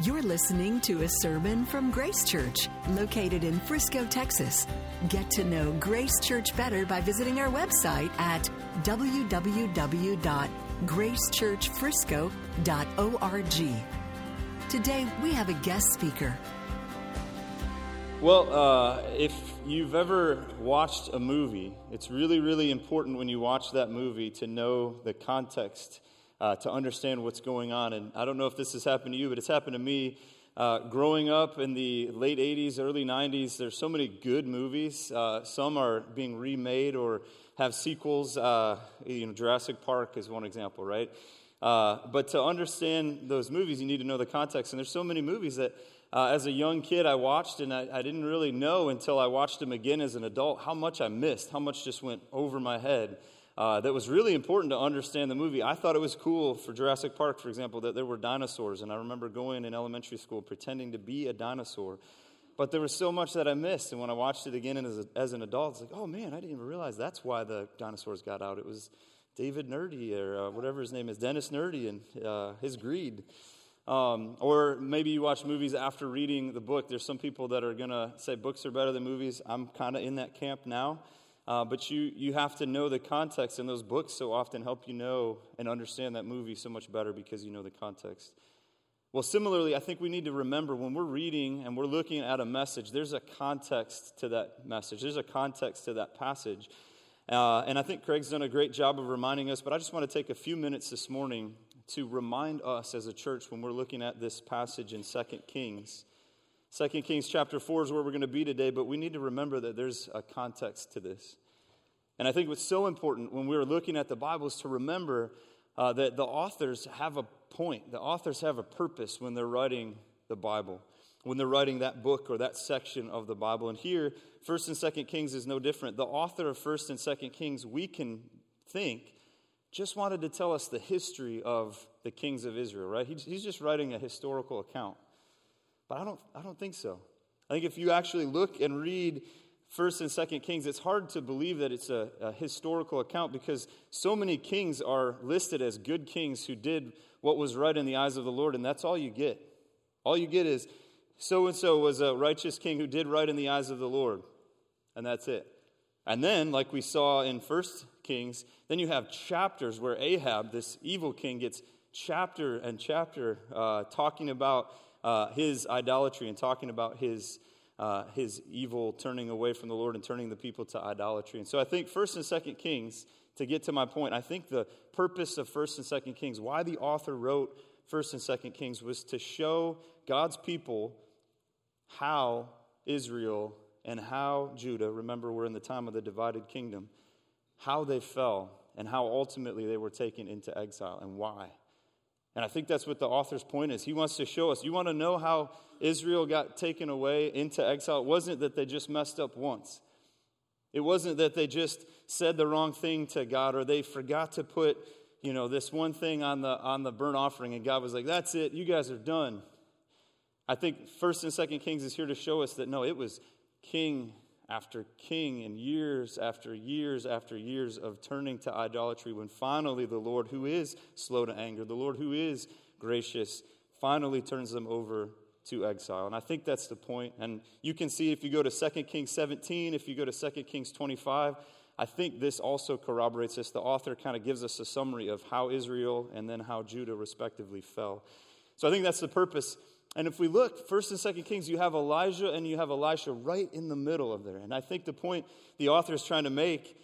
You're listening to a sermon from Grace Church, located in Frisco, Texas. Get to know Grace Church better by visiting our website at www.gracechurchfrisco.org. Today, we have a guest speaker. Well, uh, if you've ever watched a movie, it's really, really important when you watch that movie to know the context uh, to understand what's going on. And I don't know if this has happened to you, but it's happened to me. Uh, growing up in the late 80s, early 90s, there's so many good movies. Uh, some are being remade or have sequels. Uh, you know, Jurassic Park is one example, right? Uh, but to understand those movies, you need to know the context. And there's so many movies that, uh, as a young kid, I watched, and I, I didn't really know until I watched them again as an adult how much I missed, how much just went over my head uh, that was really important to understand the movie. I thought it was cool for Jurassic Park, for example, that there were dinosaurs. And I remember going in elementary school pretending to be a dinosaur. But there was so much that I missed. And when I watched it again as, a, as an adult, it's like, oh man, I didn't even realize that's why the dinosaurs got out. It was David Nedry or uh, whatever his name is, Dennis Nedry, and uh, his greed. Um, or maybe you watch movies after reading the book. There's some people that are going to say books are better than movies. I'm kind of in that camp now. Uh, but you, you have to know the context, and those books so often help you know and understand that movie so much better because you know the context. Well, similarly, I think we need to remember when we're reading and we're looking at a message, there's a context to that message, there's a context to that passage. Uh, and I think Craig's done a great job of reminding us, but I just want to take a few minutes this morning to remind us as a church when we're looking at this passage in 2 Kings 2 Kings chapter 4 is where we're going to be today, but we need to remember that there's a context to this. And I think what's so important when we're looking at the Bible is to remember uh, that the authors have a point, the authors have a purpose when they're writing the Bible, when they're writing that book or that section of the Bible. And here, 1st and 2nd Kings is no different. The author of 1st and 2nd Kings, we can think, just wanted to tell us the history of the kings of Israel, right? He's just writing a historical account. But I don't, I don't think so. I think if you actually look and read First and Second Kings, it's hard to believe that it's a, a, historical account because so many kings are listed as good kings who did what was right in the eyes of the Lord, and that's all you get. All you get is so and so was a righteous king who did right in the eyes of the Lord, and that's it. And then, like we saw in First Kings, then you have chapters where Ahab, this evil king, gets chapter and chapter uh, talking about uh, his idolatry and talking about his, uh, his evil turning away from the Lord and turning the people to idolatry. And so I think First and Second Kings, to get to my point, I think the purpose of First and Second Kings, why the author wrote First and Second Kings, was to show God's people how Israel and how Judah, remember we're in the time of the divided kingdom, how they fell and how ultimately they were taken into exile and why. And I think that's what the author's point is. He wants to show us. You want to know how Israel got taken away into exile? It wasn't that they just messed up once. It wasn't that they just said the wrong thing to God or they forgot to put, you know, this one thing on the on the burnt offering and God was like, "That's it. You guys are done." I think 1st and 2nd Kings is here to show us that no, it was king after king and years after years after years of turning to idolatry when finally the Lord, who is slow to anger, the Lord, who is gracious, finally turns them over to exile. And I think that's the point. And you can see if you go to 2 Kings 17, if you go to 2 Kings 25, I think this also corroborates this. The author kind of gives us a summary of how Israel and then how Judah respectively fell. So I think that's the purpose and if we look, first and second Kings, you have Elijah and you have Elisha right in the middle of there. And I think the point the author is trying to make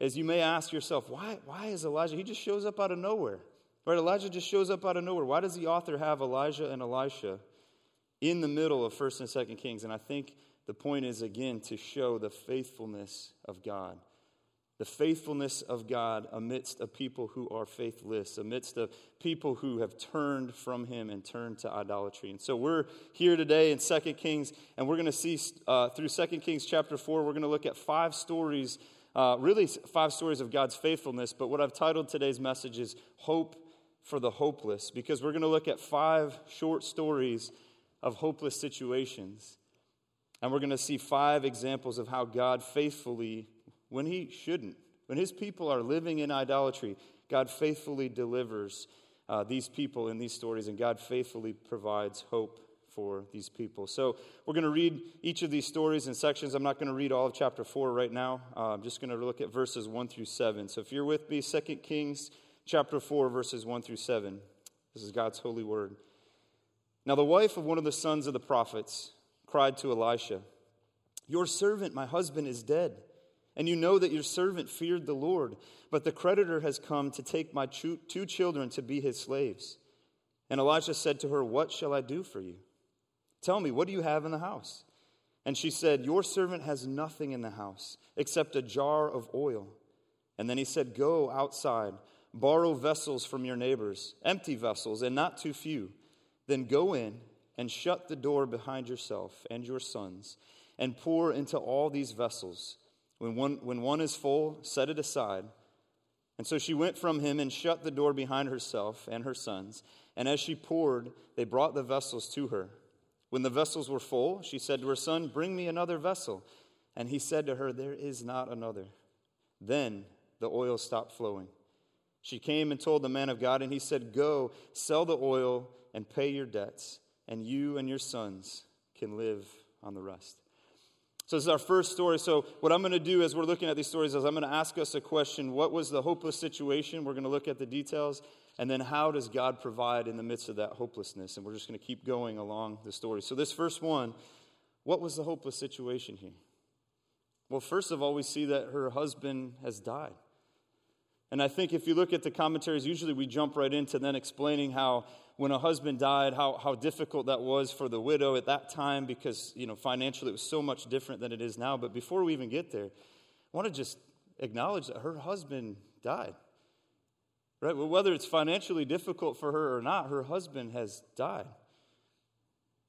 is you may ask yourself, why, why is Elijah? He just shows up out of nowhere. Right? Elijah just shows up out of nowhere. Why does the author have Elijah and Elisha in the middle of first and second Kings? And I think the point is again to show the faithfulness of God the faithfulness of God amidst a people who are faithless, amidst a people who have turned from Him and turned to idolatry. And so we're here today in 2 Kings, and we're going to see uh, through 2 Kings chapter 4, we're going to look at five stories, uh, really five stories of God's faithfulness. But what I've titled today's message is Hope for the Hopeless, because we're going to look at five short stories of hopeless situations. And we're going to see five examples of how God faithfully when he shouldn't. When his people are living in idolatry, God faithfully delivers uh, these people in these stories, and God faithfully provides hope for these people. So we're going to read each of these stories in sections. I'm not going to read all of chapter 4 right now. Uh, I'm just going to look at verses 1 through 7. So if you're with me, 2 Kings chapter 4, verses 1 through 7. This is God's holy word. Now the wife of one of the sons of the prophets cried to Elisha, Your servant, my husband, is dead. And you know that your servant feared the Lord, but the creditor has come to take my two children to be his slaves. And Elisha said to her, What shall I do for you? Tell me, what do you have in the house? And she said, Your servant has nothing in the house except a jar of oil. And then he said, Go outside, borrow vessels from your neighbors, empty vessels, and not too few. Then go in and shut the door behind yourself and your sons, and pour into all these vessels. When one, when one is full, set it aside. And so she went from him and shut the door behind herself and her sons. And as she poured, they brought the vessels to her. When the vessels were full, she said to her son, Bring me another vessel. And he said to her, There is not another. Then the oil stopped flowing. She came and told the man of God, and he said, Go, sell the oil and pay your debts, and you and your sons can live on the rest. So, this is our first story. So, what I'm going to do as we're looking at these stories is I'm going to ask us a question What was the hopeless situation? We're going to look at the details. And then how does God provide in the midst of that hopelessness? And we're just going to keep going along the story. So, this first one, what was the hopeless situation here? Well, first of all, we see that her husband has died. And I think if you look at the commentaries, usually we jump right into then explaining how when a husband died, how, how difficult that was for the widow at that time because, you know, financially it was so much different than it is now. But before we even get there, I want to just acknowledge that her husband died. Right? Well, whether it's financially difficult for her or not, her husband has died.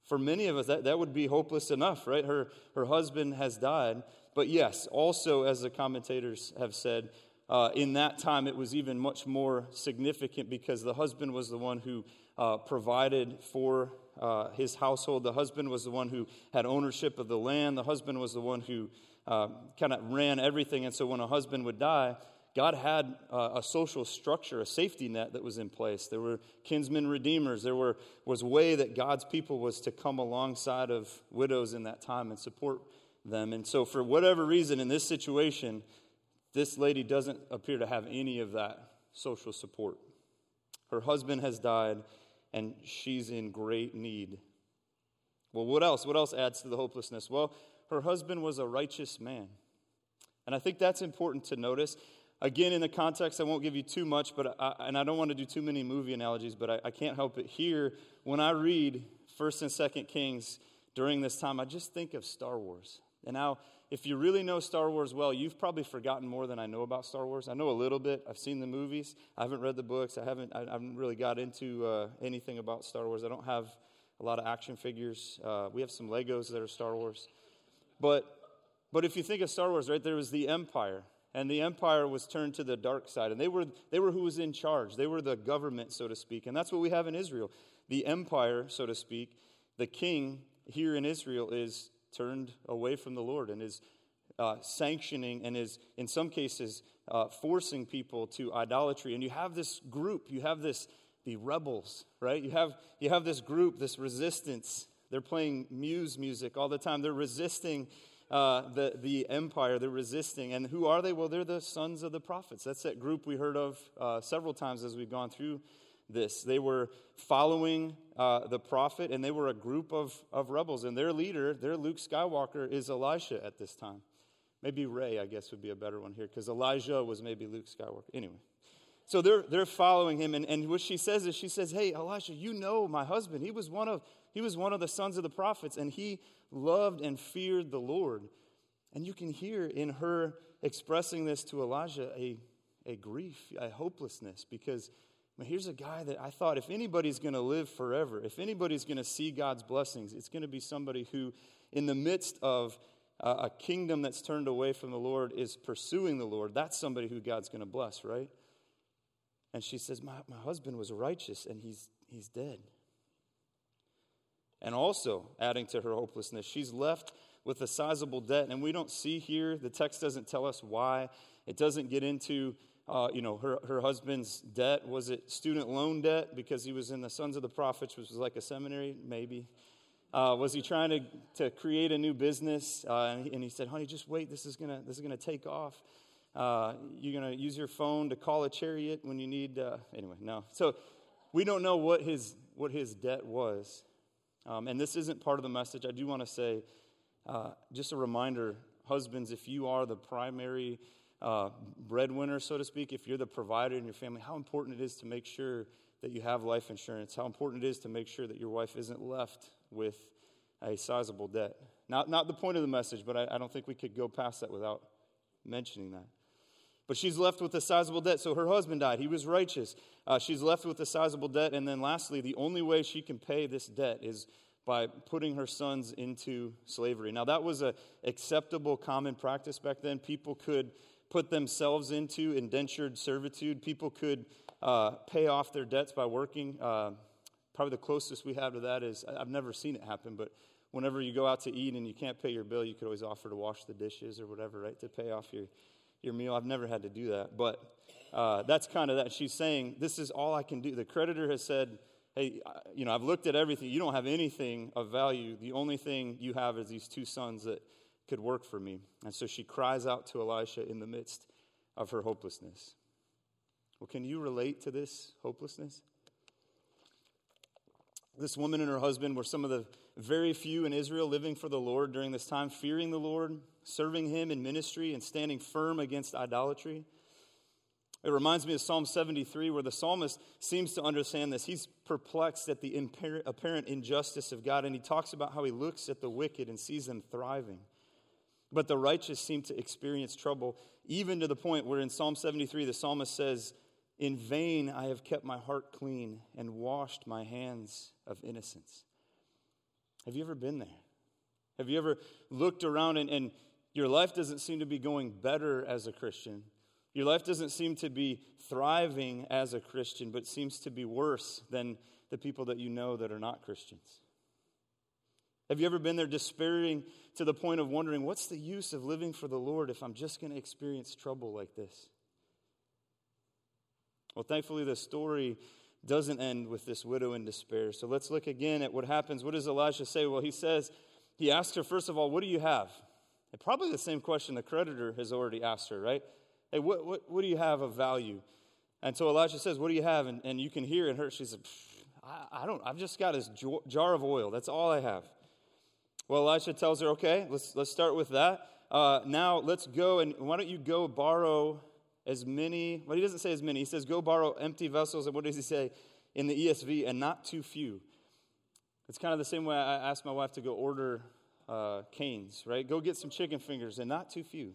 For many of us, that, that would be hopeless enough, right? Her, her husband has died. But yes, also, as the commentators have said, uh, in that time it was even much more significant because the husband was the one who uh, provided for uh, his household. The husband was the one who had ownership of the land. The husband was the one who uh, kind of ran everything. And so when a husband would die, God had uh, a social structure, a safety net that was in place. There were kinsmen redeemers. There were, was a way that God's people was to come alongside of widows in that time and support them. And so, for whatever reason, in this situation, this lady doesn't appear to have any of that social support. Her husband has died, and she's in great need. Well, what else? What else adds to the hopelessness? Well, her husband was a righteous man. And I think that's important to notice. Again, in the context, I won't give you too much, but I, and I don't want to do too many movie analogies, but I, I can't help it. Here, when I read 1st and 2nd Kings during this time, I just think of Star Wars. And now, if you really know Star Wars well, you've probably forgotten more than I know about Star Wars. I know a little bit. I've seen the movies. I haven't read the books. I haven't, I haven't really got into uh, anything about Star Wars. I don't have a lot of action figures. Uh, we have some Legos that are Star Wars. But, but if you think of Star Wars, right, there was the Empire and the empire was turned to the dark side. And they were, they were who was in charge. They were the government, so to speak. And that's what we have in Israel. The empire, so to speak, the king here in Israel is turned away from the Lord and is uh, sanctioning and is, in some cases, uh, forcing people to idolatry. And you have this group, you have this, the rebels, right? You have, you have this group, this resistance. They're playing muse music all the time. They're resisting uh, the, the empire. They're resisting. And who are they? Well, they're the sons of the prophets. That's that group we heard of uh, several times as we've gone through this. They were following uh, the prophet, and they were a group of, of rebels. And their leader, their Luke Skywalker, is Elisha at this time. Maybe Rey, I guess, would be a better one here, because Elijah was maybe Luke Skywalker. Anyway. So they're, they're following him, and, and what she says is, she says, Hey, Elisha, you know my husband. He was one of he was one of the sons of the prophets, and he loved and feared the Lord. And you can hear in her expressing this to Elijah a, a grief, a hopelessness, because well, here's a guy that I thought if anybody's going to live forever, if anybody's going to see God's blessings, it's going to be somebody who, in the midst of a kingdom that's turned away from the Lord, is pursuing the Lord. That's somebody who God's going to bless, right? And she says, my, my husband was righteous and he's, he's dead. And also, adding to her hopelessness, she's left with a sizable debt. And we don't see here, the text doesn't tell us why. It doesn't get into uh, you know, her, her husband's debt. Was it student loan debt because he was in the Sons of the Prophets, which was like a seminary? Maybe. Uh, was he trying to, to create a new business? Uh, and, he, and, he, said, honey, just wait. This is going to this is gonna take off. Uh, you're going to use your phone to call a chariot when you need. Uh, anyway, no. So we don't know what his, what his debt was. Um, and this isn't part of the message. I do want to say, uh, just a reminder husbands, if you are the primary uh, breadwinner, so to speak, if you're the provider in your family, how important it is to make sure that you have life insurance, how important it is to make sure that your wife isn't left with a sizable debt. Not, not the point of the message, but I, I don't think we could go past that without mentioning that. But she's left with a sizable debt. So her husband died. He was righteous. Uh, she's left with a sizable debt. And then lastly, the only way she can pay this debt is by putting her sons into slavery. Now, that was an acceptable common practice back then. People could put themselves into indentured servitude, people could uh, pay off their debts by working. Uh, probably the closest we have to that is I've never seen it happen, but whenever you go out to eat and you can't pay your bill, you could always offer to wash the dishes or whatever, right, to pay off your, your meal. I've never had to do that, but uh, that's kind of that. She's saying, This is all I can do. The creditor has said, Hey, you know, I've looked at everything. You don't have anything of value. The only thing you have is these two sons that could work for me. And so she cries out to Elisha in the midst of her hopelessness. Well, can you relate to this hopelessness? This woman and her husband were some of the very few in Israel living for the Lord during this time, fearing the Lord, serving Him in ministry, and standing firm against idolatry. It reminds me of Psalm 73, where the psalmist seems to understand this. He's perplexed at the apparent injustice of God, and he talks about how he looks at the wicked and sees them thriving. But the righteous seem to experience trouble, even to the point where in Psalm 73, the psalmist says, In vain I have kept my heart clean and washed my hands of innocence. Have you ever been there? Have you ever looked around and, and your life doesn't seem to be going better as a Christian? Your life doesn't seem to be thriving as a Christian, but seems to be worse than the people that you know that are not Christians. Have you ever been there despairing to the point of wondering, what's the use of living for the Lord if I'm just going to experience trouble like this? Well, thankfully, the story doesn't end with this widow in despair. So let's look again at what happens. What does Elijah say? Well, he says, he asks her, first of all, what do you have? And probably the same question the creditor has already asked her, right? Hey, what, what, what do you have of value? And so Elijah says, What do you have? And, and you can hear in her, she said, I, I don't, I've just got this jar of oil. That's all I have. Well, Elisha tells her, Okay, let's, let's start with that. Uh, now let's go and why don't you go borrow as many, well, he doesn't say as many. He says, Go borrow empty vessels. And what does he say in the ESV? And not too few. It's kind of the same way I asked my wife to go order uh, Cane's, right? Go get some chicken fingers and not too few.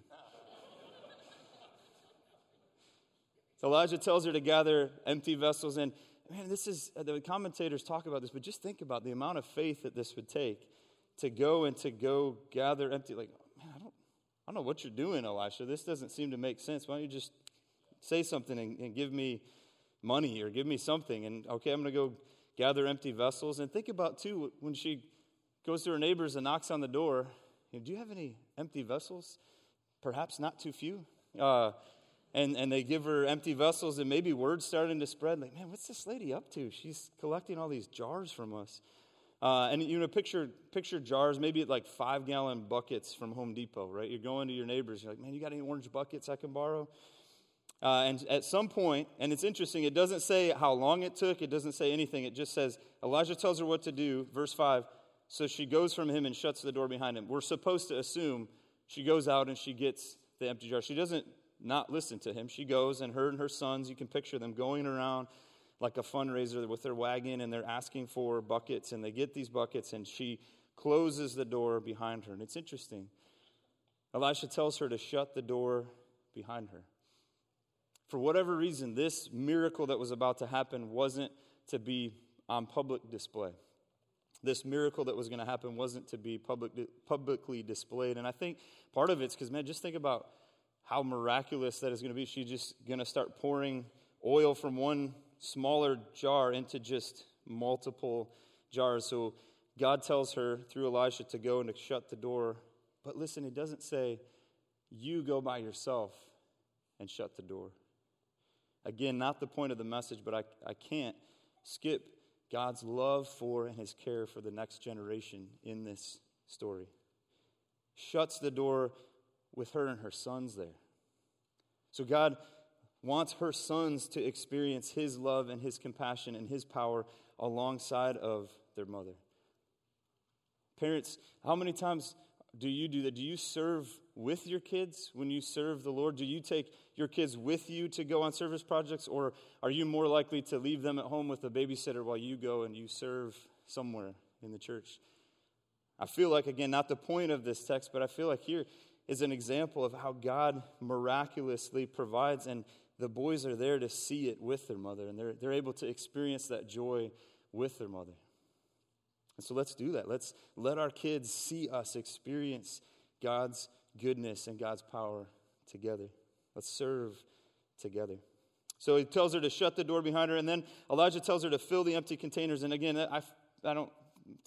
So Elijah tells her to gather empty vessels. And man, this is, the commentators talk about this, but just think about the amount of faith that this would take to go and to go gather empty. Like, man, I don't, I don't know what you're doing, Elisha. This doesn't seem to make sense. Why don't you just say something and, and give me money or give me something? And okay, I'm going to go gather empty vessels. And think about, too, when she goes to her neighbors and knocks on the door, you know, do you have any empty vessels? Perhaps not too few. Uh, and, and they give her empty vessels, and maybe word's starting to spread like, man, what's this lady up to? She's collecting all these jars from us. Uh, and you know, picture, picture jars, maybe like five gallon buckets from Home Depot, right? You're going to your neighbors, you're like, man, you got any orange buckets I can borrow? Uh, and at some point, and it's interesting, it doesn't say how long it took, it doesn't say anything. It just says, Elijah tells her what to do, verse 5. So she goes from him and shuts the door behind him. We're supposed to assume she goes out and she gets the empty jar. She doesn't not listen to him. She goes, and her and her sons, you can picture them going around like a fundraiser with their wagon, and they're asking for buckets, and they get these buckets, and she closes the door behind her. And it's interesting. Elisha tells her to shut the door behind her. For whatever reason, this miracle that was about to happen wasn't to be on public display. This miracle that was going to happen wasn't to be public, publicly displayed. And I think part of it's because, man, just think about how miraculous that is going to be. She's just going to start pouring oil from one smaller jar into just multiple jars. So God tells her through Elisha to go and to shut the door. But listen, he doesn't say, you go by yourself and shut the door. Again, not the point of the message, but I, I can't skip God's love for and his care for the next generation in this story. Shuts the door with her and her sons there. So God wants her sons to experience his love and his compassion and his power alongside of their mother. Parents, how many times do you do that? Do you serve with your kids when you serve the Lord? Do you take your kids with you to go on service projects, or are you more likely to leave them at home with a babysitter while you go and you serve somewhere in the church? I feel like, again, not the point of this text, but I feel like here is an example of how God miraculously provides, and the boys are there to see it with their mother, and they're, they're able to experience that joy with their mother. And so let's do that. Let's let our kids see us experience God's goodness and God's power together. Let's serve together. So he tells her to shut the door behind her, and then Elijah tells her to fill the empty containers. And again, I, I don't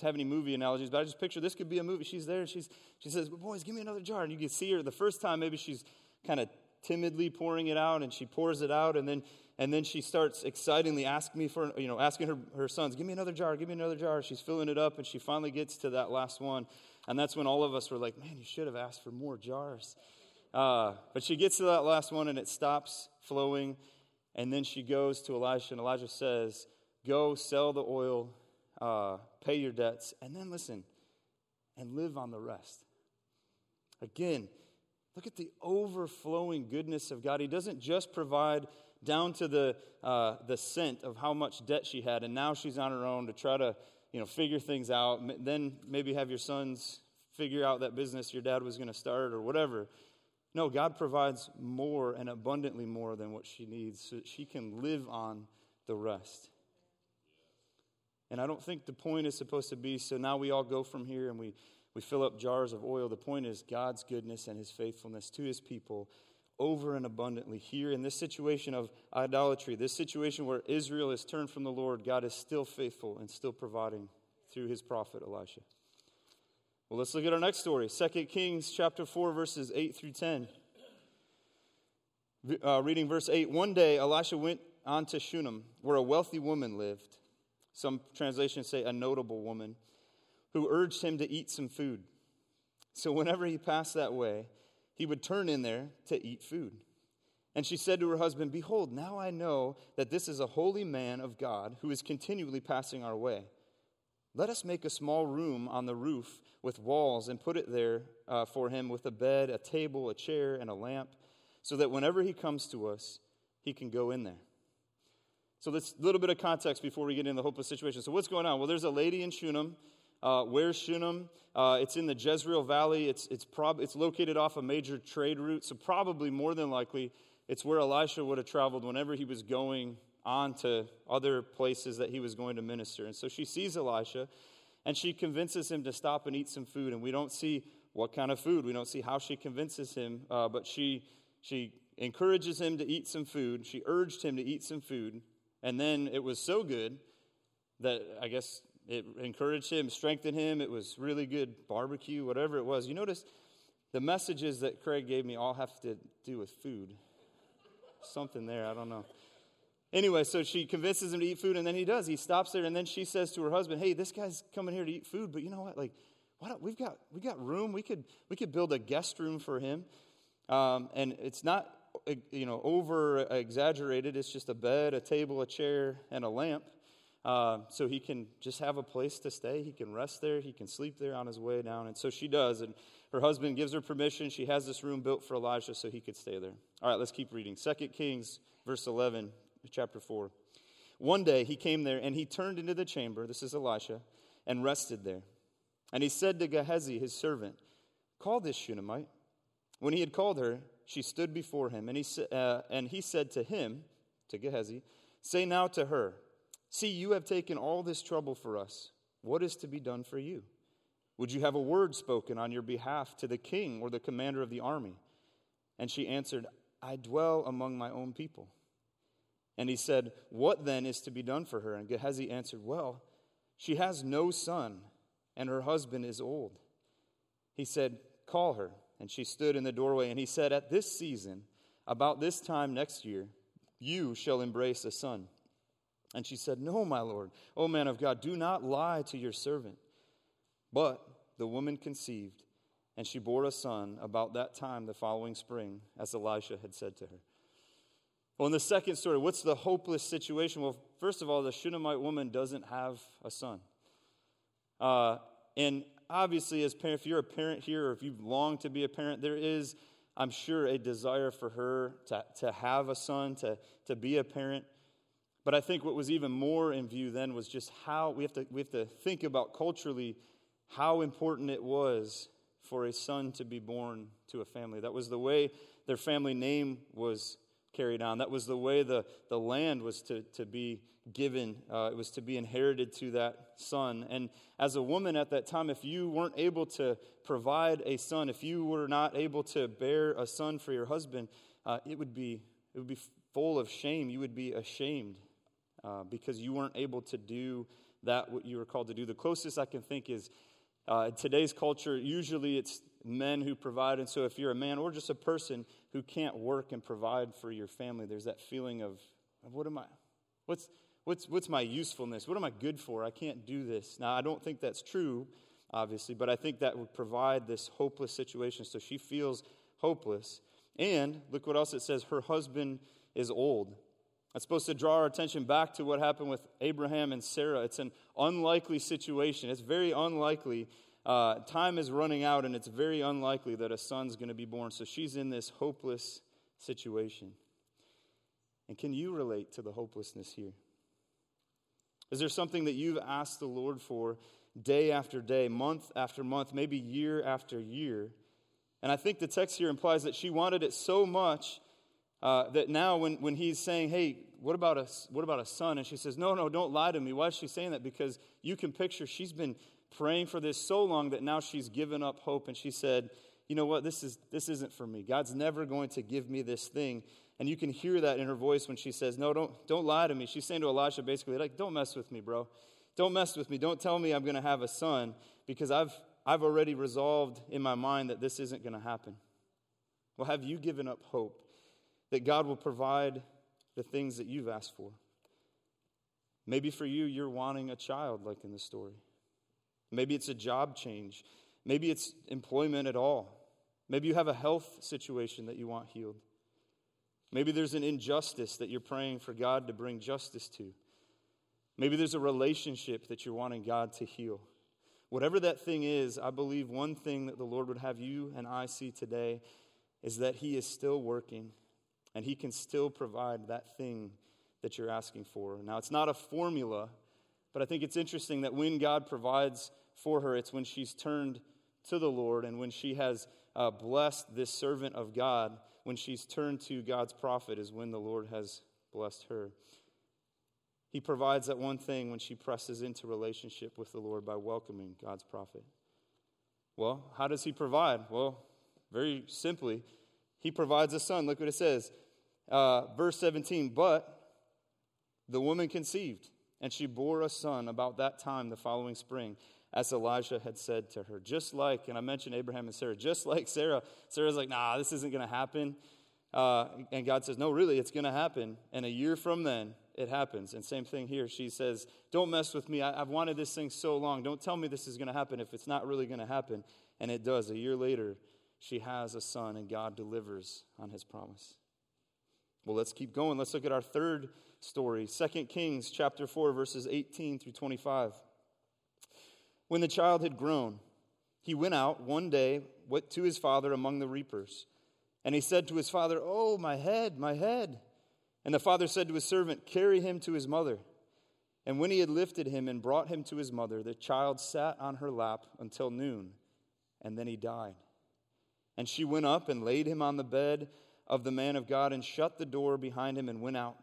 have any movie analogies, but I just picture this could be a movie. She's there, she's, she says, Boys, give me another jar. And you can see her the first time, maybe she's kind of timidly pouring it out, and she pours it out, and then and then she starts excitingly asking me for, you know, asking her, her sons, give me another jar, give me another jar. She's filling it up, and she finally gets to that last one. And that's when all of us were like, man, you should have asked for more jars. Uh, but she gets to that last one and it stops flowing. And then she goes to Elisha, and Elijah says, Go sell the oil, uh, pay your debts, and then listen and live on the rest. Again, look at the overflowing goodness of God. He doesn't just provide down to the, uh, the cent of how much debt she had, and now she's on her own to try to you know, figure things out. Then maybe have your sons figure out that business your dad was going to start or whatever. No, God provides more and abundantly more than what she needs so that she can live on the rest. And I don't think the point is supposed to be so now we all go from here and we, we fill up jars of oil. The point is God's goodness and his faithfulness to his people over and abundantly. Here in this situation of idolatry, this situation where Israel has turned from the Lord, God is still faithful and still providing through his prophet Elisha. Well, let's look at our next story 2 Kings chapter 4, verses 8 through 10. Uh, reading verse 8 One day Elisha went on to Shunem, where a wealthy woman lived. Some translations say a notable woman, who urged him to eat some food. So whenever he passed that way, he would turn in there to eat food. And she said to her husband, Behold, now I know that this is a holy man of God who is continually passing our way. Let us make a small room on the roof with walls and put it there uh, for him with a bed, a table, a chair, and a lamp, so that whenever he comes to us, he can go in there. So, this little bit of context before we get into the hopeless situation. So, what's going on? Well, there's a lady in Shunem uh, where's Shunem? Uh, it's in the Jezreel Valley. It's, it's, prob- it's located off a major trade route, so probably more than likely it's where Elisha would have traveled whenever he was going on to other places that he was going to minister. And so she sees Elisha and she convinces him to stop and eat some food. And we don't see what kind of food, we don't see how she convinces him, uh, but she, she encourages him to eat some food. She urged him to eat some food. And then it was so good that I guess it encouraged him, strengthened him. It was really good barbecue, whatever it was. You notice the messages that Craig gave me all have to do with food. Something there, I don't know. Anyway, so she convinces him to eat food, and then he does. He stops there, and then she says to her husband, "Hey, this guy's coming here to eat food, but you know what? Like, why don't we've got we got room? We could we could build a guest room for him, um, and it's not you know over exaggerated. It's just a bed, a table, a chair, and a lamp." Uh, so he can just have a place to stay. He can rest there. He can sleep there on his way down. And so she does. And her husband gives her permission. She has this room built for Elijah so he could stay there. All right, let's keep reading. 2 Kings, verse 11, chapter 4. One day he came there and he turned into the chamber. This is Elisha, and rested there. And he said to Gehazi, his servant, Call this Shunammite. When he had called her, she stood before him. And he, uh, and he said to him, to Gehazi, Say now to her, See, you have taken all this trouble for us. What is to be done for you? Would you have a word spoken on your behalf to the king or the commander of the army? And she answered, I dwell among my own people. And he said, What then is to be done for her? And Gehazi answered, Well, she has no son, and her husband is old. He said, Call her. And she stood in the doorway, and he said, At this season, about this time next year, you shall embrace a son. And she said, No, my Lord, O man of God, do not lie to your servant. But the woman conceived, and she bore a son about that time the following spring, as Elisha had said to her. Well, in the second story, what's the hopeless situation? Well, first of all, the Shunammite woman doesn't have a son. Uh, and obviously, as parent, if you're a parent here, or if you've longed to be a parent, there is, I'm sure, a desire for her to, to have a son, to, to be a parent. But I think what was even more in view then was just how we have to, we have to think about culturally how important it was for a son to be born to a family. That was the way their family name was carried on. That was the way the, the land was to, to be given, uh, it was to be inherited to that son. And as a woman at that time, if you weren't able to provide a son, if you were not able to bear a son for your husband, uh, it, would be, it would be full of shame. You would be ashamed uh, because you weren't able to do that what you were called to do. The closest I can think is uh, in today's culture, usually it's men who provide. And so if you're a man or just a person who can't work and provide for your family, there's that feeling of, of what am I? What's, what's, what's my usefulness? What am I good for? I can't do this. Now, I don't think that's true, obviously, but I think that would provide this hopeless situation. So she feels hopeless. And look what else it says her husband is old. That's supposed to draw our attention back to what happened with Abraham and Sarah. It's an unlikely situation. It's very unlikely. Uh, time is running out, and it's very unlikely that a son's going to be born. So she's in this hopeless situation. And can you relate to the hopelessness here? Is there something that you've asked the Lord for day after day, month after month, maybe year after year? And I think the text here implies that she wanted it so much uh, that now when, when he's saying, hey, what about, a, what about a son? And she says, no, no, don't lie to me. Why is she saying that? Because you can picture she's been praying for this so long that now she's given up hope. And she said, you know what, this, is, this isn't for me. God's never going to give me this thing. And you can hear that in her voice when she says, no, don't, don't lie to me. She's saying to Elisha basically, like, don't mess with me, bro. Don't mess with me. Don't tell me I'm going to have a son because I've, I've already resolved in my mind that this isn't going to happen. Well, have you given up hope? That God will provide the things that you've asked for. Maybe for you, you're wanting a child, like in the story. Maybe it's a job change. Maybe it's employment at all. Maybe you have a health situation that you want healed. Maybe there's an injustice that you're praying for God to bring justice to. Maybe there's a relationship that you're wanting God to heal. Whatever that thing is, I believe one thing that the Lord would have you and I see today is that He is still working and He can still provide that thing that you're asking for. Now, it's not a formula, but I think it's interesting that when God provides for her, it's when she's turned to the Lord and when she has uh, blessed this servant of God, when she's turned to God's prophet, is when the Lord has blessed her. He provides that one thing when she presses into relationship with the Lord by welcoming God's prophet. Well, how does He provide? Well, very simply, He provides a son. Look what it says uh, verse 17, but the woman conceived, and she bore a son about that time the following spring, as Elijah had said to her. Just like, and I mentioned Abraham and Sarah, just like Sarah, Sarah's like, nah, this isn't going to happen. Uh, and God says, no, really, it's going to happen. And a year from then, it happens. And same thing here. She says, don't mess with me. I, have wanted this thing so long. Don't tell me this is going to happen if it's not really going to happen. And it does. A year later, she has a son, and God delivers on his promise. Well, let's keep going. Let's look at our third story, 2 Kings chapter 4 verses 18 through 25. When the child had grown, he went out one day to his father among the reapers. And he said to his father, "Oh, my head, my head." And the father said to his servant, "Carry him to his mother." And when he had lifted him and brought him to his mother, the child sat on her lap until noon, and then he died. And she went up and laid him on the bed of the man of God and shut the door behind him and went out.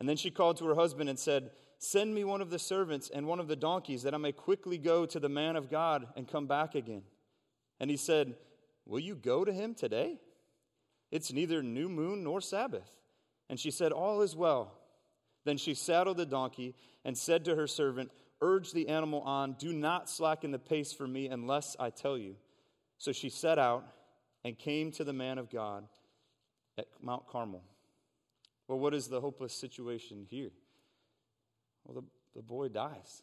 And then she called to her husband and said, Send me one of the servants and one of the donkeys that I may quickly go to the man of God and come back again. And he said, Will you go to him today? It's neither new moon nor Sabbath. And she said, All is well. Then she saddled the donkey and said to her servant, Urge the animal on, do not slacken the pace for me unless I tell you. So she set out and came to the man of God at Mount Carmel. Well, what is the hopeless situation here? Well, the, the boy dies.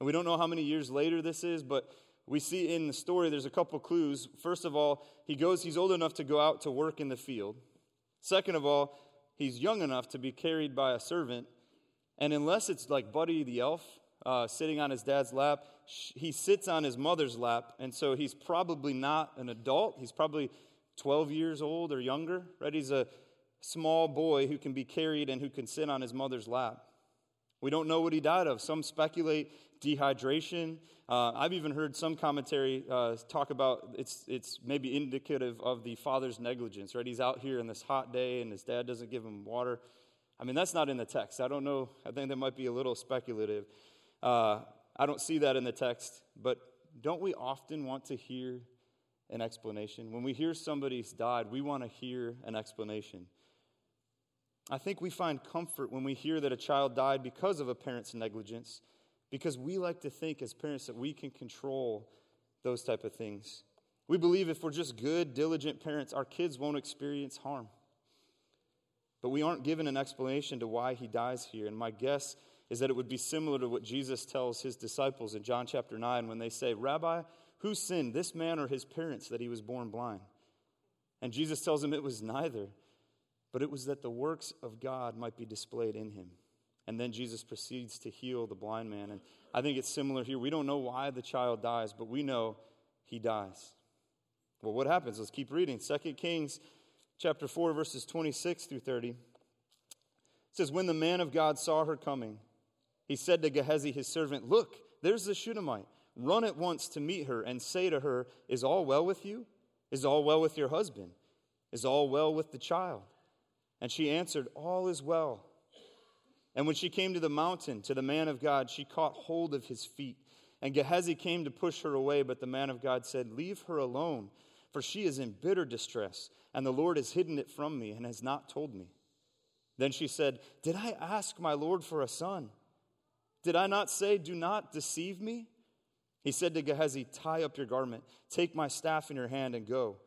And we don't know how many years later this is, but we see in the story there's a couple clues. First of all, he goes, he's old enough to go out to work in the field. Second of all, he's young enough to be carried by a servant. And unless it's like Buddy the elf uh, sitting on his dad's lap, he sits on his mother's lap. And so he's probably not an adult. He's probably 12 years old or younger, right? He's a small boy who can be carried and who can sit on his mother's lap. We don't know what he died of. Some speculate dehydration. Uh, I've even heard some commentary uh, talk about it's, it's maybe indicative of the father's negligence, right? He's out here in this hot day and his dad doesn't give him water. I mean, that's not in the text. I don't know. I think that might be a little speculative. Uh, I don't see that in the text, but don't we often want to hear an explanation? When we hear somebody's died, we want to hear an explanation. I think we find comfort when we hear that a child died because of a parent's negligence, because we like to think as parents that we can control those type of things. We believe if we're just good, diligent parents, our kids won't experience harm. But we aren't given an explanation to why he dies here. And my guess is that it would be similar to what Jesus tells his disciples in John chapter 9 when they say, Rabbi, who sinned, this man or his parents, that he was born blind? And Jesus tells him it was neither but it was that the works of God might be displayed in him. And then Jesus proceeds to heal the blind man. And I think it's similar here. We don't know why the child dies, but we know he dies. Well, what happens? Let's keep reading. 2 Kings chapter 4, verses 26 through 30. It says, When the man of God saw her coming, he said to Gehazi, his servant, Look, there's the Shunammite. Run at once to meet her and say to her, Is all well with you? Is all well with your husband? Is all well with the child? And she answered, All is well. And when she came to the mountain, to the man of God, she caught hold of his feet. And Gehazi came to push her away, but the man of God said, Leave her alone, for she is in bitter distress, and the Lord has hidden it from me and has not told me. Then she said, Did I ask my Lord for a son? Did I not say, Do not deceive me? He said to Gehazi, Tie up your garment, take my staff in your hand, and go.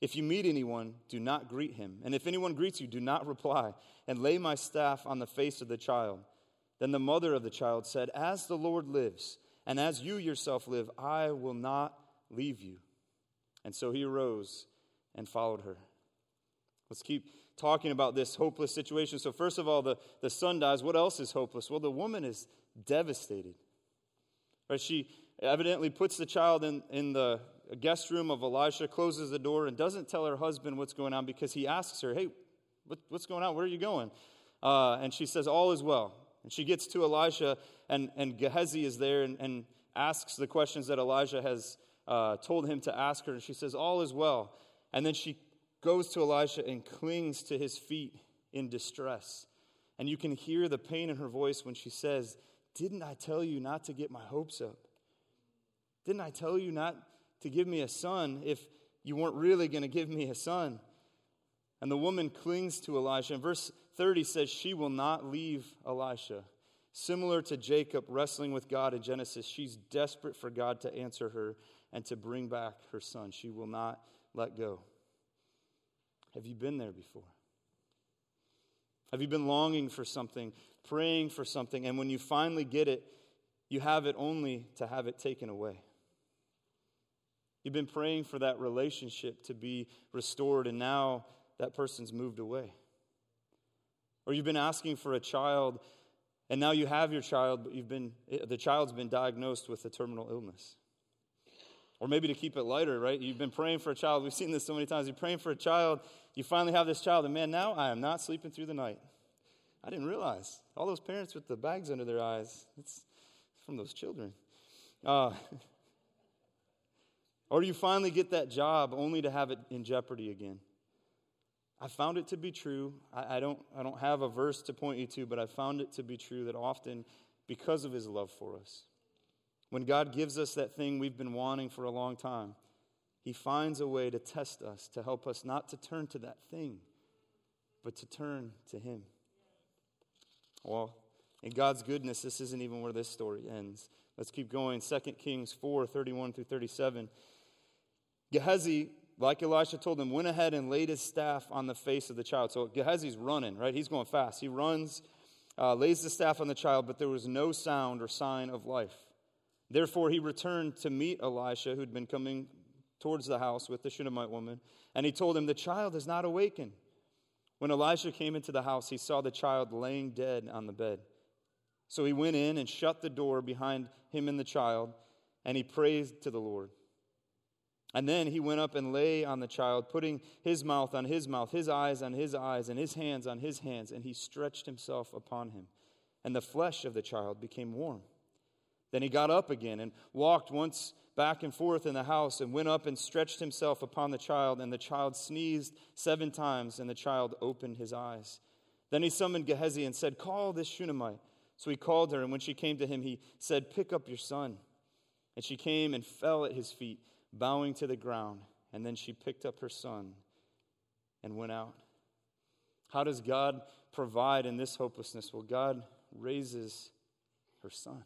If you meet anyone, do not greet him. And if anyone greets you, do not reply. And lay my staff on the face of the child. Then the mother of the child said, As the Lord lives, and as you yourself live, I will not leave you. And so he arose and followed her. Let's keep talking about this hopeless situation. So, first of all, the, the son dies. What else is hopeless? Well, the woman is devastated. Right? She evidently puts the child in, in the guest room of Elisha, closes the door, and doesn't tell her husband what's going on because he asks her, Hey, what, what's going on? Where are you going? Uh, and she says, All is well. And she gets to Elisha, and, and Gehazi is there and, and asks the questions that Elijah has uh, told him to ask her. And she says, All is well. And then she goes to Elisha and clings to his feet in distress. And you can hear the pain in her voice when she says, Didn't I tell you not to get my hopes up? Didn't I tell you not to give me a son if you weren't really going to give me a son. And the woman clings to Elisha. And verse 30 says, She will not leave Elisha. Similar to Jacob wrestling with God in Genesis, she's desperate for God to answer her and to bring back her son. She will not let go. Have you been there before? Have you been longing for something, praying for something, and when you finally get it, you have it only to have it taken away? You've been praying for that relationship to be restored, and now that person's moved away. Or you've been asking for a child, and now you have your child, but you've been, the child's been diagnosed with a terminal illness. Or maybe to keep it lighter, right? You've been praying for a child. We've seen this so many times. You're praying for a child, you finally have this child, and man, now I am not sleeping through the night. I didn't realize. All those parents with the bags under their eyes, it's from those children. Uh, or you finally get that job only to have it in jeopardy again? I found it to be true. I, I, don't, I don't have a verse to point you to, but I found it to be true that often, because of his love for us, when God gives us that thing we've been wanting for a long time, he finds a way to test us, to help us not to turn to that thing, but to turn to him. Well, in God's goodness, this isn't even where this story ends. Let's keep going. 2 Kings 4 31 through 37. Gehazi like Elisha told him, went ahead and laid his staff on the face of the child. So Gehazi's running, right? He's going fast. He runs, uh, lays the staff on the child, but there was no sound or sign of life. Therefore, he returned to meet Elisha, who'd been coming towards the house with the Shunammite woman, and he told him, The child is not awakened. When Elisha came into the house, he saw the child laying dead on the bed. So he went in and shut the door behind him and the child, and he prayed to the Lord. And then he went up and lay on the child, putting his mouth on his mouth, his eyes on his eyes, and his hands on his hands, and he stretched himself upon him. And the flesh of the child became warm. Then he got up again and walked once back and forth in the house and went up and stretched himself upon the child. And the child sneezed seven times, and the child opened his eyes. Then he summoned Gehazi and said, Call this Shunammite. So he called her, and when she came to him, he said, Pick up your son. And she came and fell at his feet, bowing to the ground. And then she picked up her son and went out. How does God provide in this hopelessness? Well, God raises her son.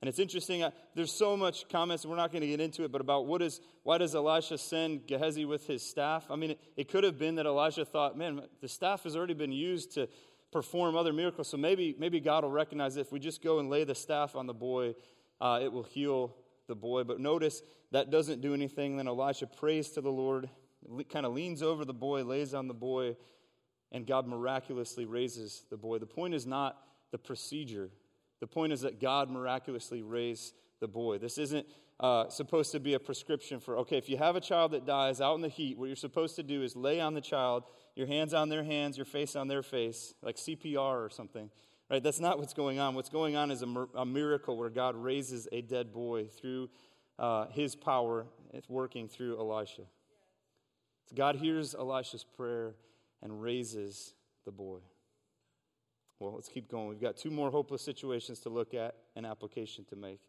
And it's interesting, there's so much comments, we're not going to get into it, but about what is, why does Elisha send Gehazi with his staff? I mean, it, it could have been that Elisha thought, man, the staff has already been used to perform other miracles, so maybe, maybe God will recognize if we just go and lay the staff on the boy, uh, it will heal the boy. But notice that doesn't do anything. Then Elisha prays to the Lord, kind of leans over the boy, lays on the boy, and God miraculously raises the boy. The point is not the procedure the point is that God miraculously raised the boy. This isn't uh, supposed to be a prescription for, okay, if you have a child that dies out in the heat, what you're supposed to do is lay on the child, your hands on their hands, your face on their face, like CPR or something. Right? That's not what's going on. What's going on is a, a miracle where God raises a dead boy through uh, his power. It's working through Elisha. So God hears Elisha's prayer and raises the boy. Well, let's keep going. We've got two more hopeless situations to look at and application to make.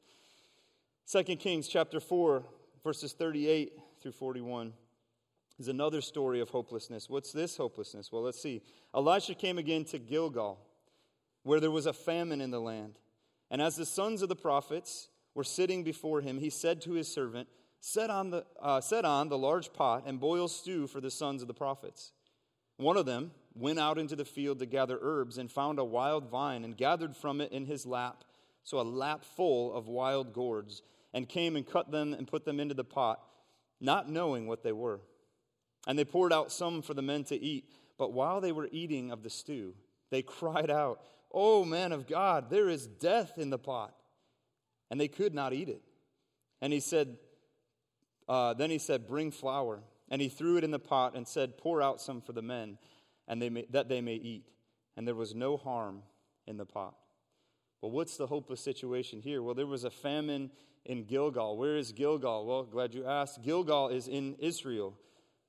2 Kings chapter 4, verses 38 through 41 is another story of hopelessness. What's this hopelessness? Well, let's see. Elisha came again to Gilgal, where there was a famine in the land. And as the sons of the prophets were sitting before him, he said to his servant, Set on the, uh, set on the large pot and boil stew for the sons of the prophets. One of them, went out into the field to gather herbs and found a wild vine and gathered from it in his lap, so a lap full of wild gourds, and came and cut them and put them into the pot, not knowing what they were. And they poured out some for the men to eat. But while they were eating of the stew, they cried out, O man of God, there is death in the pot. And they could not eat it. And he said, uh, Then he said, Bring flour. And he threw it in the pot and said, Pour out some for the men and they may, that they may eat. And there was no harm in the pot. Well, what's the hopeless situation here? Well, there was a famine in Gilgal. Where is Gilgal? Well, glad you asked. Gilgal is in Israel.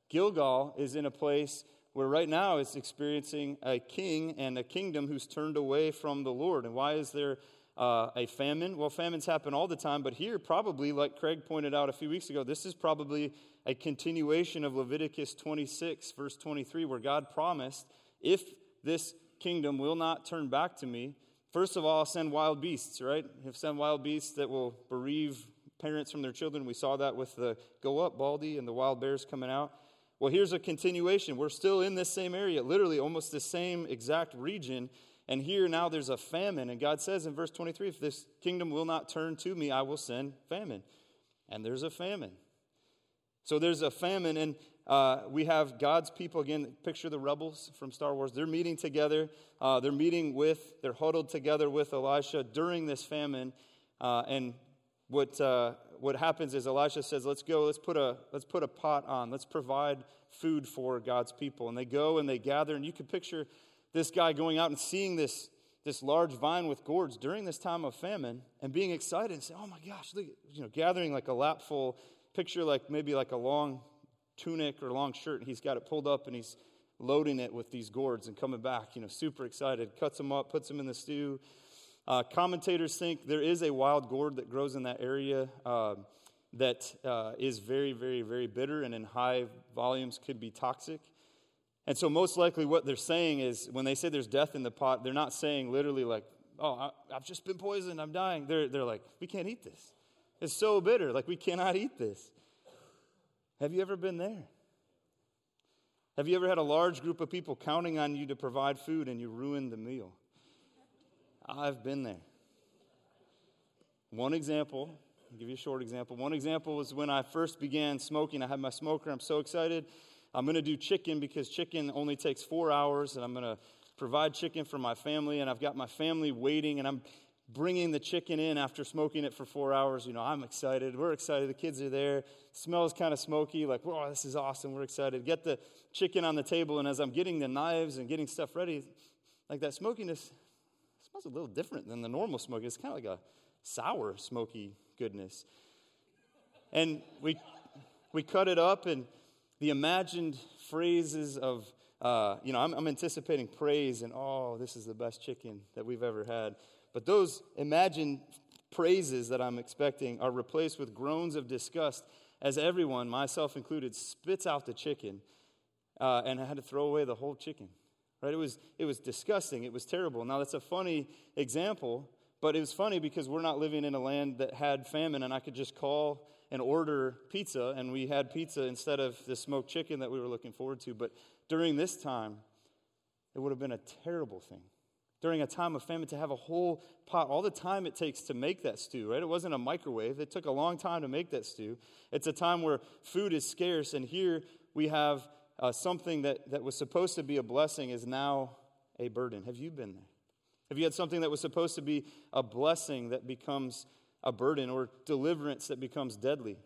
Gilgal is in a place where right now it's experiencing a king and a kingdom who's turned away from the Lord. And why is there uh, a famine? Well, famines happen all the time, but here, probably, like Craig pointed out a few weeks ago, this is probably a continuation of Leviticus 26, verse 23, where God promised, if this kingdom will not turn back to me, first of all, I'll send wild beasts, right? He'll send wild beasts that will bereave parents from their children. We saw that with the Go Up Baldy and the wild bears coming out. Well, here's a continuation. We're still in this same area, literally almost the same exact region. And here now there's a famine. And God says in verse 23 if this kingdom will not turn to me, I will send famine. And there's a famine. So there's a famine, and uh, we have God's people again. Picture the rebels from Star Wars. They're meeting together. Uh, they're meeting with, they're huddled together with Elisha during this famine. Uh, and what, uh, what happens is Elisha says, Let's go, let's put, a, let's put a pot on, let's provide food for God's people. And they go and they gather, and you can picture this guy going out and seeing this, this large vine with gourds during this time of famine and being excited and say, Oh my gosh, look, you know, gathering like a lapful picture like maybe like a long tunic or long shirt, and he's got it pulled up and he's loading it with these gourds and coming back, you know, super excited, cuts them up, puts them in the stew. Uh, commentators think there is a wild gourd that grows in that area uh, that uh, is very, very, very bitter and in high volumes could be toxic. And so, most likely, what they're saying is when they say there's death in the pot, they're not saying literally, like, oh, I, have just been poisoned, I'm dying. They're, they're like, we can't eat this. It's so bitter. Like, we cannot eat this. Have you ever been there? Have you ever had a large group of people counting on you to provide food and you ruined the meal? I've been there. One example, I'll give you a short example. One example was when I first began smoking. I had my smoker. I'm so excited. I'm going to do chicken because chicken only takes four hours, and I'm going to provide chicken for my family. And I've got my family waiting, and I'm bringing the chicken in after smoking it for four hours. You know, I'm excited. We're excited. The kids are there. Smells kind of smoky. Like, whoa, this is awesome. We're excited. Get the chicken on the table, and as I'm getting the knives and getting stuff ready, like that smokiness smells a little different than the normal smoky. It's kind of like a sour, smoky goodness. And we we cut it up, and the imagined phrases of uh, you know, I'm, I'm anticipating praise and, oh, this is the best chicken that we've ever had. But those imagined praises that I'm expecting are replaced with groans of disgust as everyone, myself included, spits out the chicken. Uh, and I had to throw away the whole chicken. Right? It was, it was disgusting. It was terrible. Now, that's a funny example, but it was funny because we're not living in a land that had famine, and I could just call and order pizza, and we had pizza instead of the smoked chicken that we were looking forward to. But during this time, it would have been a terrible thing during a time of famine to have a whole pot, all the time it takes to make that stew, right? It wasn't a microwave. It took a long time to make that stew. It's a time where food is scarce, and here we have uh, something that, that was supposed to be a blessing is now a burden. Have you been there? Have you had something that was supposed to be a blessing that becomes a burden or deliverance that becomes deadly?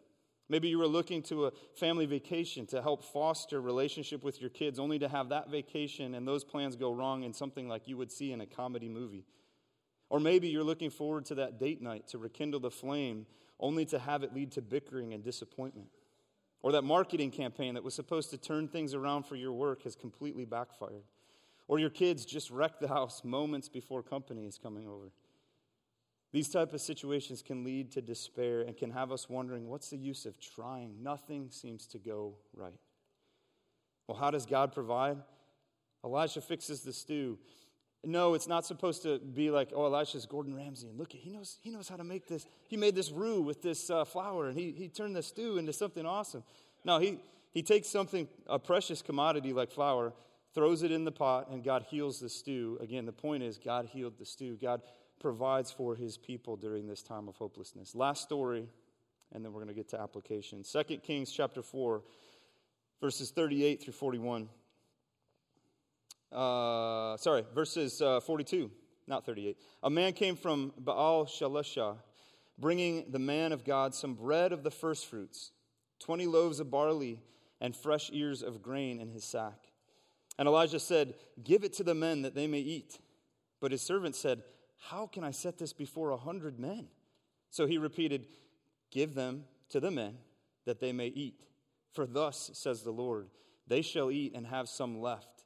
Maybe you were looking to a family vacation to help foster relationship with your kids, only to have that vacation and those plans go wrong in something like you would see in a comedy movie. Or maybe you're looking forward to that date night to rekindle the flame, only to have it lead to bickering and disappointment. Or that marketing campaign that was supposed to turn things around for your work has completely backfired. Or your kids just wrecked the house moments before company is coming over. These type of situations can lead to despair and can have us wondering, what's the use of trying? Nothing seems to go right. Well, how does God provide? Elisha fixes the stew. No, it's not supposed to be like, oh, Elisha's Gordon Ramsay, and look, he knows, he knows how to make this. He made this roux with this uh, flour, and he, he turned the stew into something awesome. No, he, he takes something, a precious commodity like flour, throws it in the pot, and God heals the stew. Again, the point is, God healed the stew. God provides for his people during this time of hopelessness. Last story, and then we're going to get to application. 2 Kings chapter 4, verses 38 through 41. Uh, sorry, verses uh, 42, not 38. A man came from Baal Shalishah, bringing the man of God some bread of the firstfruits, 20 loaves of barley, and fresh ears of grain in his sack. And Elijah said, Give it to the men that they may eat. But his servant said, how can I set this before a hundred men? So he repeated, Give them to the men that they may eat. For thus says the Lord, they shall eat and have some left.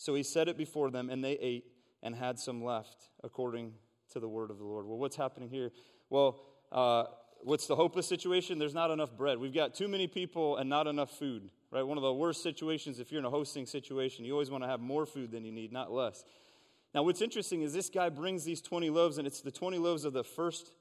So he set it before them, and they ate and had some left, according to the word of the Lord. Well, what's happening here? Well, uh, what's the hopeless situation? There's not enough bread. We've got too many people and not enough food, right? One of the worst situations if you're in a hosting situation, you always want to have more food than you need, not less. Now, what's interesting is this guy brings these 20 loaves, and it's the 20 loaves of the first,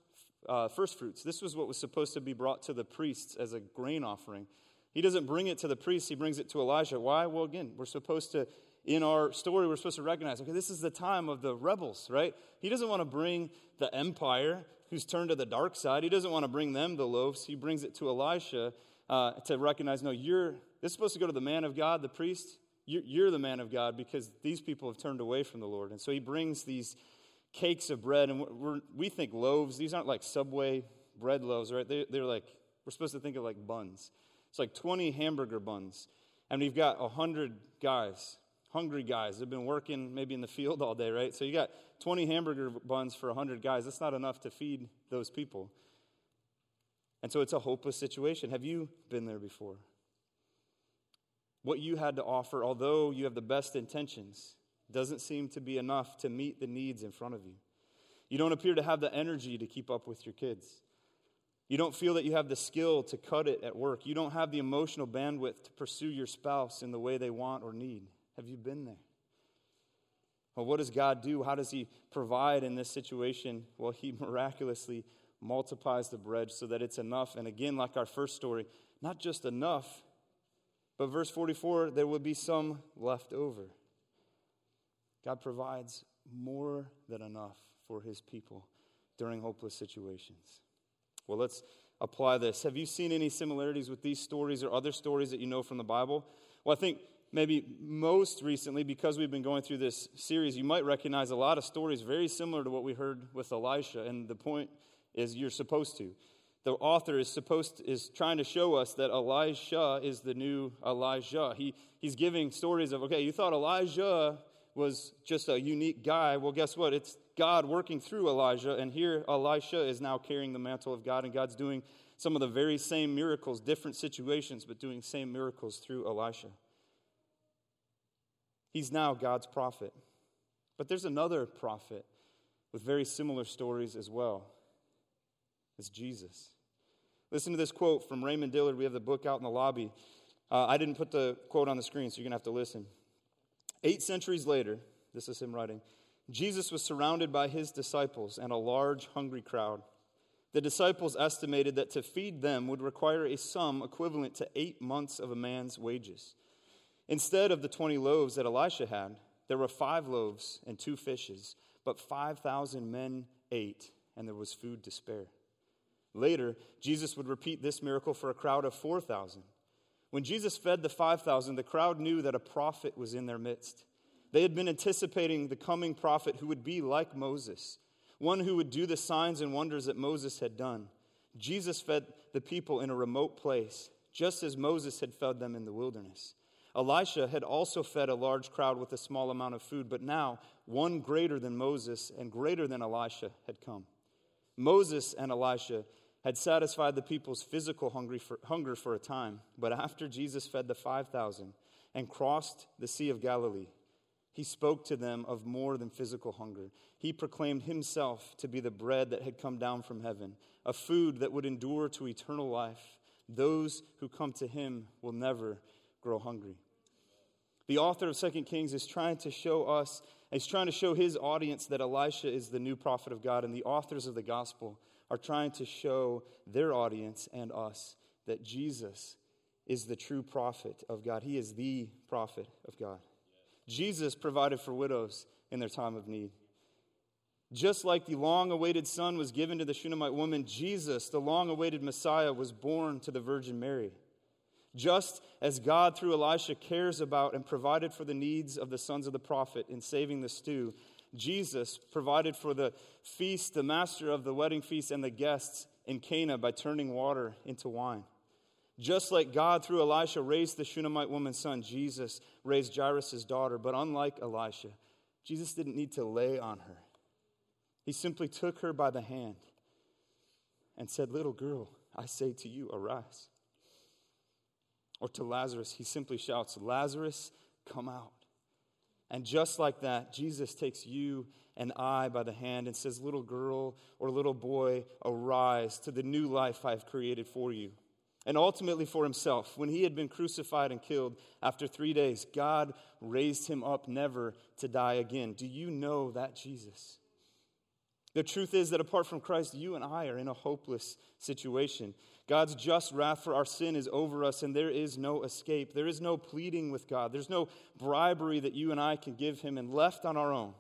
uh, first fruits. This was what was supposed to be brought to the priests as a grain offering. He doesn't bring it to the priests, he brings it to Elijah. Why? Well, again, we're supposed to, in our story, we're supposed to recognize okay, this is the time of the rebels, right? He doesn't want to bring the empire who's turned to the dark side, he doesn't want to bring them the loaves. He brings it to Elisha uh, to recognize no, you're, this is supposed to go to the man of God, the priest you're the man of God because these people have turned away from the Lord. And so he brings these cakes of bread, and we're, we think loaves. These aren't like Subway bread loaves, right? They're, they're like, we're supposed to think of like buns. It's like 20 hamburger buns. And we've got 100 guys, hungry guys. They've been working maybe in the field all day, right? So you got 20 hamburger buns for 100 guys. That's not enough to feed those people. And so it's a hopeless situation. Have you been there before? What you had to offer, although you have the best intentions, doesn't seem to be enough to meet the needs in front of you. You don't appear to have the energy to keep up with your kids. You don't feel that you have the skill to cut it at work. You don't have the emotional bandwidth to pursue your spouse in the way they want or need. Have you been there? Well, what does God do? How does He provide in this situation? Well, He miraculously multiplies the bread so that it's enough. And again, like our first story, not just enough, But verse 44 there will be some left over. God provides more than enough for his people during hopeless situations. Well, let's apply this. Have you seen any similarities with these stories or other stories that you know from the Bible? Well, I think maybe most recently, because we've been going through this series, you might recognize a lot of stories very similar to what we heard with Elisha. And the point is, you're supposed to. The author is supposed to, is trying to show us that Elisha is the new Elijah. He, he's giving stories of, okay, you thought Elijah was just a unique guy. Well, guess what? It's God working through Elijah, and here Elisha is now carrying the mantle of God, and God's doing some of the very same miracles, different situations, but doing same miracles through Elisha. He's now God's prophet. But there's another prophet with very similar stories as well. It's Jesus. Listen to this quote from Raymond Dillard. We have the book out in the lobby. Uh, I didn't put the quote on the screen, so you're going to have to listen. Eight centuries later, this is him writing, Jesus was surrounded by his disciples and a large, hungry crowd. The disciples estimated that to feed them would require a sum equivalent to eight months of a man's wages. Instead of the 20 loaves that Elisha had, there were five loaves and two fishes, but 5,000 men ate, and there was food to spare. Later, Jesus would repeat this miracle for a crowd of 4,000. When Jesus fed the 5,000, the crowd knew that a prophet was in their midst. They had been anticipating the coming prophet who would be like Moses, one who would do the signs and wonders that Moses had done. Jesus fed the people in a remote place, just as Moses had fed them in the wilderness. Elisha had also fed a large crowd with a small amount of food, but now one greater than Moses and greater than Elisha had come. Moses and Elisha had satisfied the people's physical for, hunger for a time, but after Jesus fed the 5,000 and crossed the Sea of Galilee, he spoke to them of more than physical hunger. He proclaimed himself to be the bread that had come down from heaven, a food that would endure to eternal life. Those who come to him will never grow hungry. The author of 2 Kings is trying to show us, he's trying to show his audience that Elisha is the new prophet of God, and the authors of the gospel are trying to show their audience and us that Jesus is the true prophet of God. He is the prophet of God. Jesus provided for widows in their time of need. Just like the long awaited son was given to the Shunammite woman, Jesus, the long awaited Messiah, was born to the Virgin Mary. Just as God, through Elisha, cares about and provided for the needs of the sons of the prophet in saving the stew, Jesus provided for the feast, the master of the wedding feast, and the guests in Cana by turning water into wine. Just like God, through Elisha, raised the Shunammite woman's son, Jesus raised Jairus' daughter. But unlike Elisha, Jesus didn't need to lay on her. He simply took her by the hand and said, Little girl, I say to you, arise. Or to Lazarus, he simply shouts, Lazarus, come out. And just like that, Jesus takes you and I by the hand and says, Little girl or little boy, arise to the new life I've created for you. And ultimately for himself, when he had been crucified and killed after three days, God raised him up never to die again. Do you know that Jesus? The truth is that apart from Christ, you and I are in a hopeless situation. God's just wrath for our sin is over us, and there is no escape. There is no pleading with God. There's no bribery that you and I can give Him, and left on our own,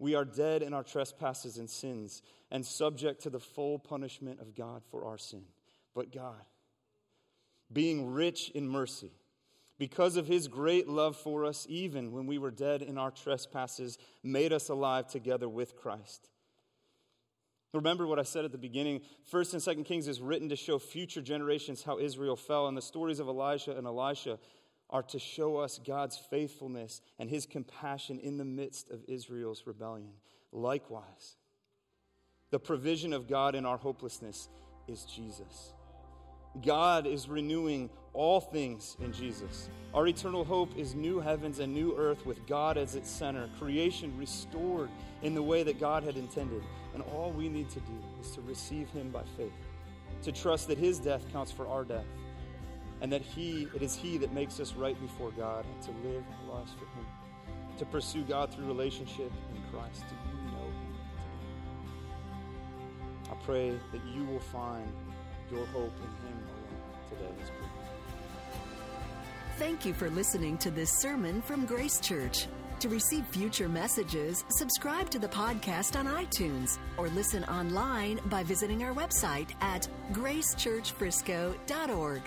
we are dead in our trespasses and sins and subject to the full punishment of God for our sin. But God, being rich in mercy, because of his great love for us, even when we were dead in our trespasses, made us alive together with Christ. Remember what I said at the beginning. First and Second Kings is written to show future generations how Israel fell, and the stories of Elijah and Elisha are to show us God's faithfulness and his compassion in the midst of Israel's rebellion. Likewise, the provision of God in our hopelessness is Jesus. God is renewing all things in Jesus. Our eternal hope is new heavens and new earth with God as its center, creation restored in the way that God had intended. And all we need to do is to receive Him by faith, to trust that His death counts for our death, and that He, it is He that makes us right before God, and to live our lives for Him, to pursue God through relationship in Christ. Do you know Him? I pray that you will find your hope in Him alone today. Thank you for listening to this sermon from Grace Church. To receive future messages, subscribe to the podcast on iTunes or listen online by visiting our website at gracechurchfrisco.org.